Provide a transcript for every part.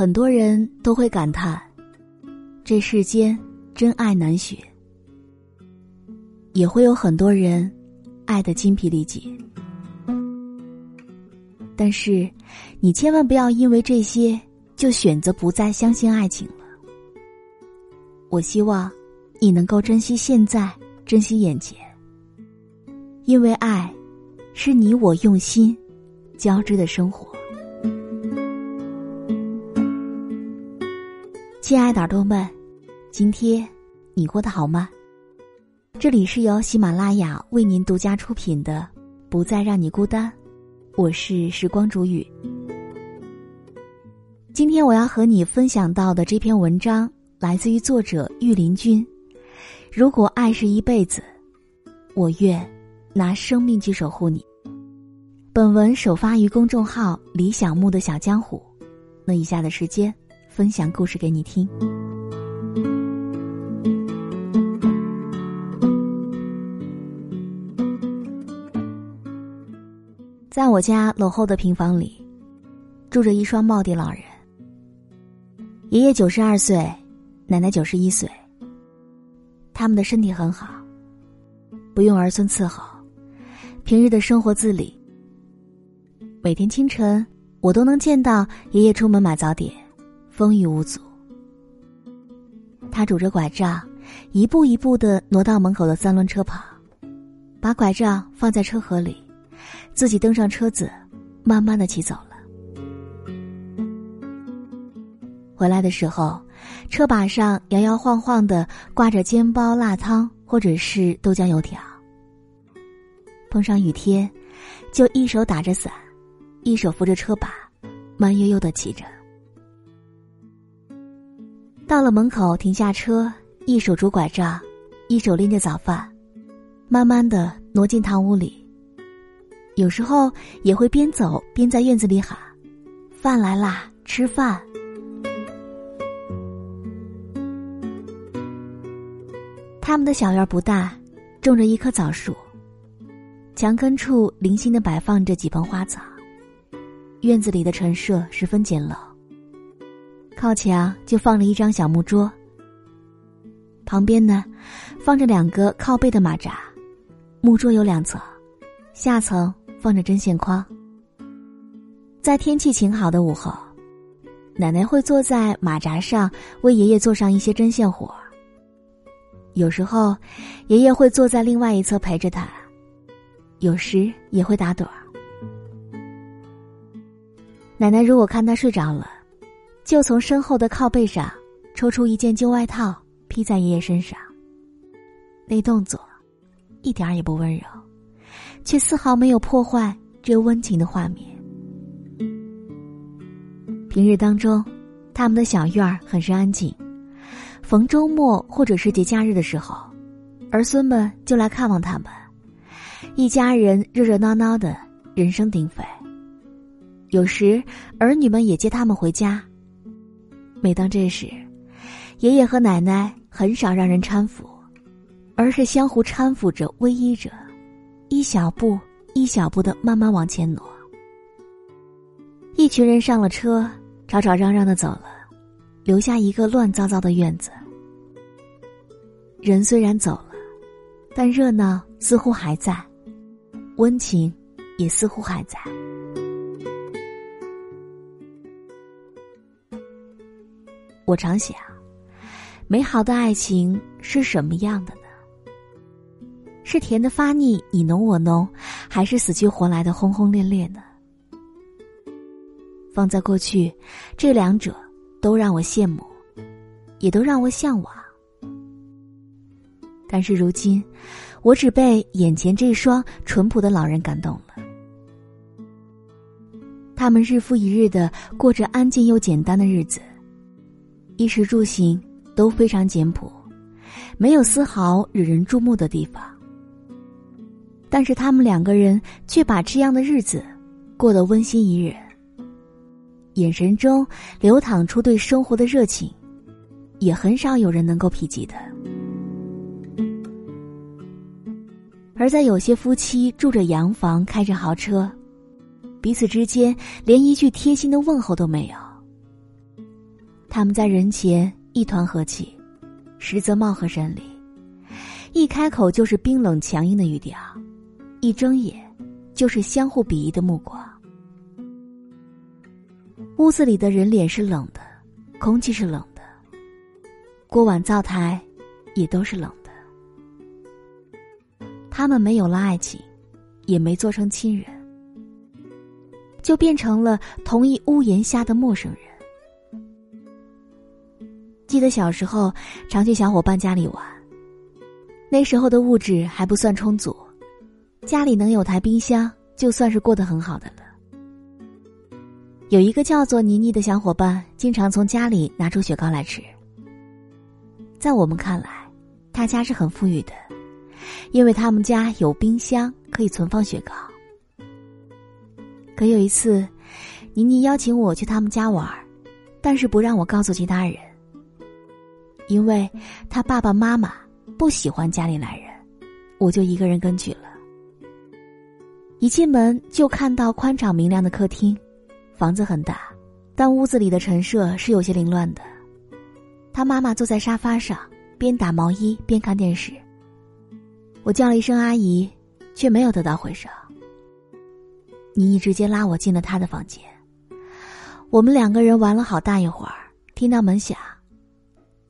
很多人都会感叹，这世间真爱难寻。也会有很多人爱得精疲力尽。但是，你千万不要因为这些就选择不再相信爱情了。我希望你能够珍惜现在，珍惜眼前，因为爱是你我用心交织的生活。亲爱的耳朵们，今天你过得好吗？这里是由喜马拉雅为您独家出品的《不再让你孤单》，我是时光煮雨。今天我要和你分享到的这篇文章来自于作者玉林君。如果爱是一辈子，我愿拿生命去守护你。本文首发于公众号“理想木的小江湖”。那以下的时间。分享故事给你听。在我家楼后的平房里，住着一双耄耋老人。爷爷九十二岁，奶奶九十一岁。他们的身体很好，不用儿孙伺候，平日的生活自理。每天清晨，我都能见到爷爷出门买早点。风雨无阻。他拄着拐杖，一步一步的挪到门口的三轮车旁，把拐杖放在车盒里，自己登上车子，慢慢的骑走了。回来的时候，车把上摇摇晃晃的挂着煎包、辣汤或者是豆浆油条。碰上雨天，就一手打着伞，一手扶着车把，慢悠悠的骑着。到了门口，停下车，一手拄拐杖，一手拎着早饭，慢慢的挪进堂屋里。有时候也会边走边在院子里喊：“饭来啦，吃饭。”他们的小院不大，种着一棵枣树，墙根处零星的摆放着几盆花草，院子里的陈设十分简陋。靠墙就放了一张小木桌，旁边呢，放着两个靠背的马扎，木桌有两层，下层放着针线筐。在天气晴好的午后，奶奶会坐在马扎上为爷爷做上一些针线活有时候，爷爷会坐在另外一侧陪着他，有时也会打盹儿。奶奶如果看他睡着了。就从身后的靠背上抽出一件旧外套披在爷爷身上。那动作，一点也不温柔，却丝毫没有破坏这温情的画面。平日当中，他们的小院儿很是安静。逢周末或者是节假日的时候，儿孙们就来看望他们，一家人热热闹闹的，人声鼎沸。有时，儿女们也接他们回家。每当这时，爷爷和奶奶很少让人搀扶，而是相互搀扶着、偎依着，一小步一小步的慢慢往前挪。一群人上了车，吵吵嚷嚷的走了，留下一个乱糟糟的院子。人虽然走了，但热闹似乎还在，温情也似乎还在。我常想，美好的爱情是什么样的呢？是甜的发腻，你侬我侬，还是死去活来的轰轰烈烈呢？放在过去，这两者都让我羡慕，也都让我向往。但是如今，我只被眼前这双淳朴的老人感动了。他们日复一日的过着安静又简单的日子。衣食住行都非常简朴，没有丝毫惹人注目的地方。但是他们两个人却把这样的日子过得温馨宜人，眼神中流淌出对生活的热情，也很少有人能够匹及的。而在有些夫妻住着洋房、开着豪车，彼此之间连一句贴心的问候都没有。他们在人前一团和气，实则貌合神离，一开口就是冰冷强硬的语调，一睁眼就是相互鄙夷的目光。屋子里的人脸是冷的，空气是冷的，锅碗灶台也都是冷的。他们没有了爱情，也没做成亲人，就变成了同一屋檐下的陌生人。记得小时候常去小伙伴家里玩，那时候的物质还不算充足，家里能有台冰箱，就算是过得很好的了。有一个叫做妮妮的小伙伴，经常从家里拿出雪糕来吃。在我们看来，他家是很富裕的，因为他们家有冰箱可以存放雪糕。可有一次，妮妮邀请我去他们家玩，但是不让我告诉其他人，因为他爸爸妈妈不喜欢家里来人，我就一个人跟去了。一进门就看到宽敞明亮的客厅。房子很大，但屋子里的陈设是有些凌乱的。他妈妈坐在沙发上，边打毛衣边看电视。我叫了一声“阿姨”，却没有得到回声。妮妮直接拉我进了她的房间。我们两个人玩了好大一会儿，听到门响，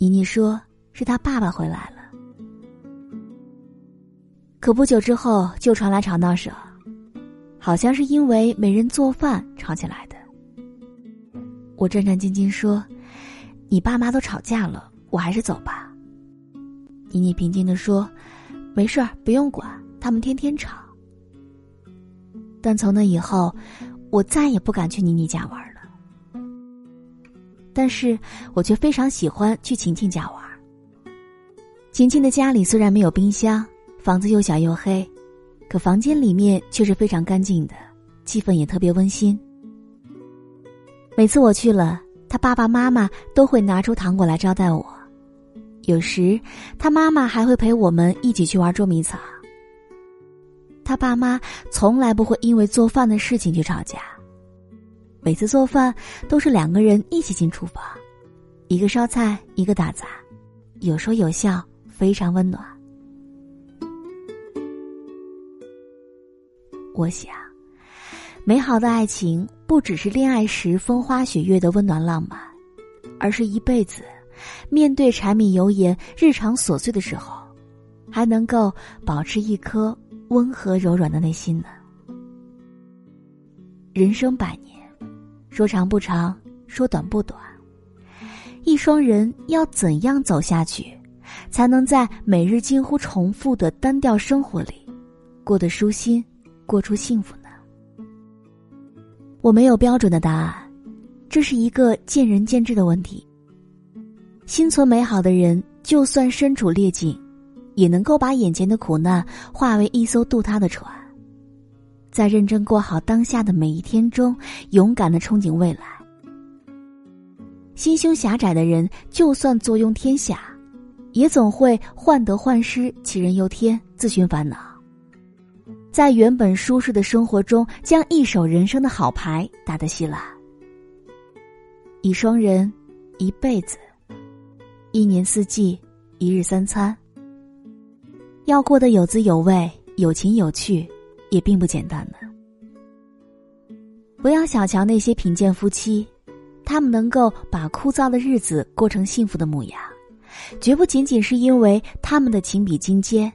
妮妮说是她爸爸回来了。可不久之后就传来吵闹声，好像是因为没人做饭吵起来的。我战战兢兢说：“你爸妈都吵架了，我还是走吧。”妮妮平静的说：“没事儿，不用管，他们天天吵。”但从那以后，我再也不敢去妮妮家玩。但是我却非常喜欢去晴晴家玩。晴晴的家里虽然没有冰箱，房子又小又黑，可房间里面却是非常干净的，气氛也特别温馨。每次我去了，他爸爸妈妈都会拿出糖果来招待我。有时，他妈妈还会陪我们一起去玩捉迷藏。他爸妈从来不会因为做饭的事情去吵架，每次做饭都是两个人一起进厨房，一个烧菜，一个打杂，有说有笑，非常温暖。我想。美好的爱情不只是恋爱时风花雪月的温暖浪漫，而是一辈子面对柴米油盐、日常琐碎的时候，还能够保持一颗温和柔软的内心呢。人生百年，说长不长，说短不短。一双人要怎样走下去，才能在每日近乎重复的单调生活里，过得舒心，过出幸福呢？我没有标准的答案，这是一个见仁见智的问题。心存美好的人，就算身处劣境，也能够把眼前的苦难化为一艘渡他的船，在认真过好当下的每一天中，勇敢的憧憬未来。心胸狭窄的人，就算坐拥天下，也总会患得患失、杞人忧天、自寻烦恼。在原本舒适的生活中，将一手人生的好牌打得稀烂。一双人，一辈子，一年四季，一日三餐，要过得有滋有味、有情有趣，也并不简单呢。不要小瞧那些贫贱夫妻，他们能够把枯燥的日子过成幸福的模样，绝不仅仅是因为他们的情比金坚。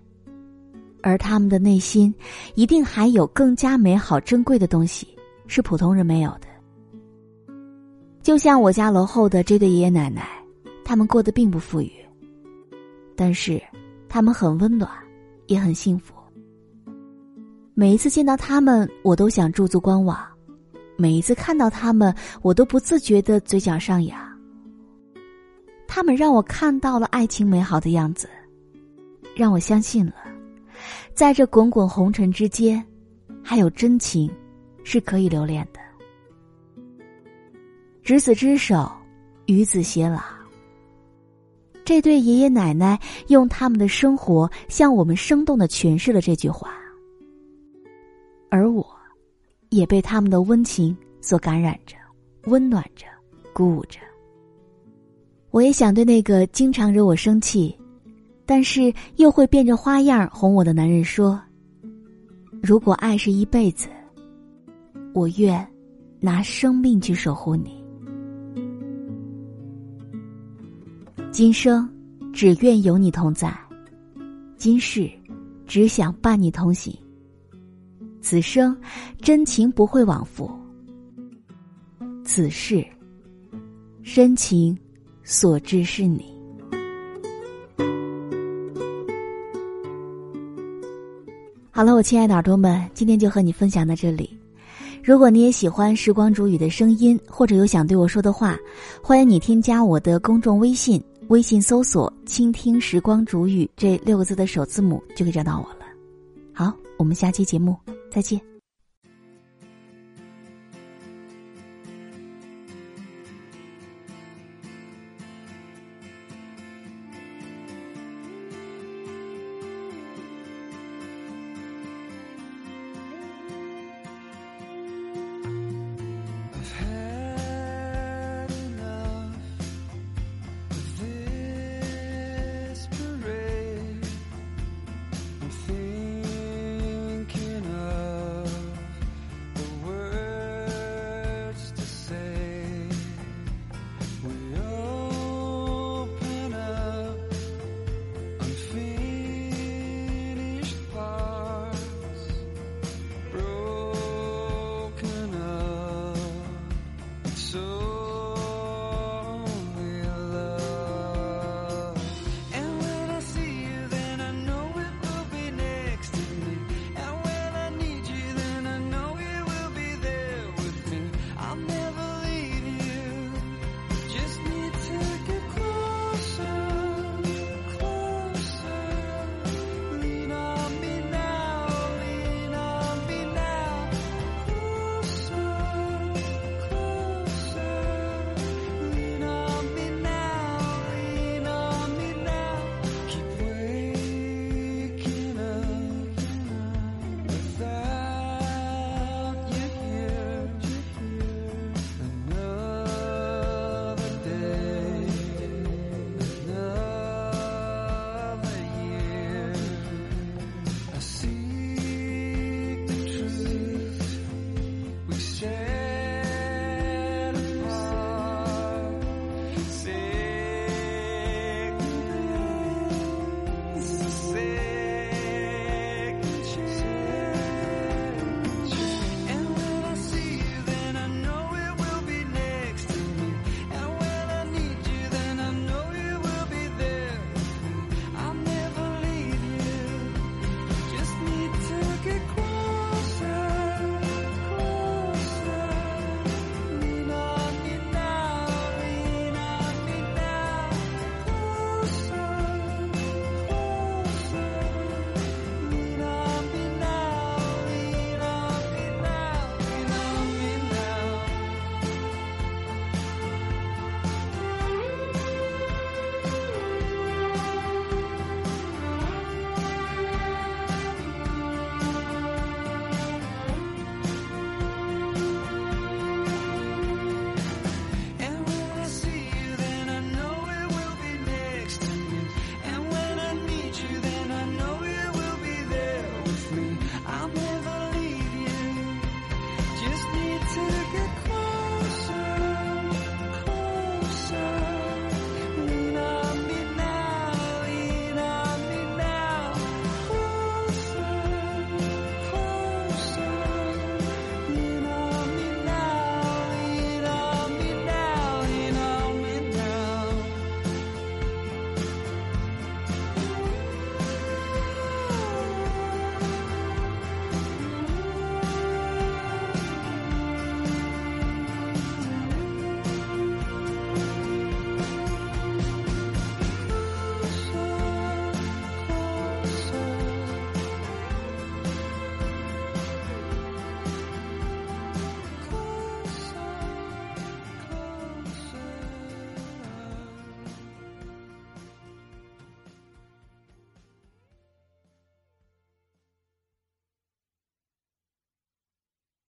而他们的内心，一定还有更加美好、珍贵的东西，是普通人没有的。就像我家楼后的这对爷爷奶奶，他们过得并不富裕，但是他们很温暖，也很幸福。每一次见到他们，我都想驻足观望；每一次看到他们，我都不自觉的嘴角上扬。他们让我看到了爱情美好的样子，让我相信了。在这滚滚红尘之间，还有真情，是可以留恋的。执子之手，与子偕老。这对爷爷奶奶用他们的生活向我们生动的诠释了这句话，而我，也被他们的温情所感染着，温暖着，鼓舞着。我也想对那个经常惹我生气，但是又会变着花样哄我的男人说：“如果爱是一辈子，我愿拿生命去守护你。今生只愿有你同在，今世只想伴你同行。此生真情不会往复。”此事，深情所致是你。好了，我亲爱的耳朵们，今天就和你分享到这里。如果你也喜欢时光煮雨的声音，或者有想对我说的话，欢迎你添加我的公众微信，微信搜索“倾听时光煮雨”这六个字的首字母，就可以找到我了。好，我们下期节目再见。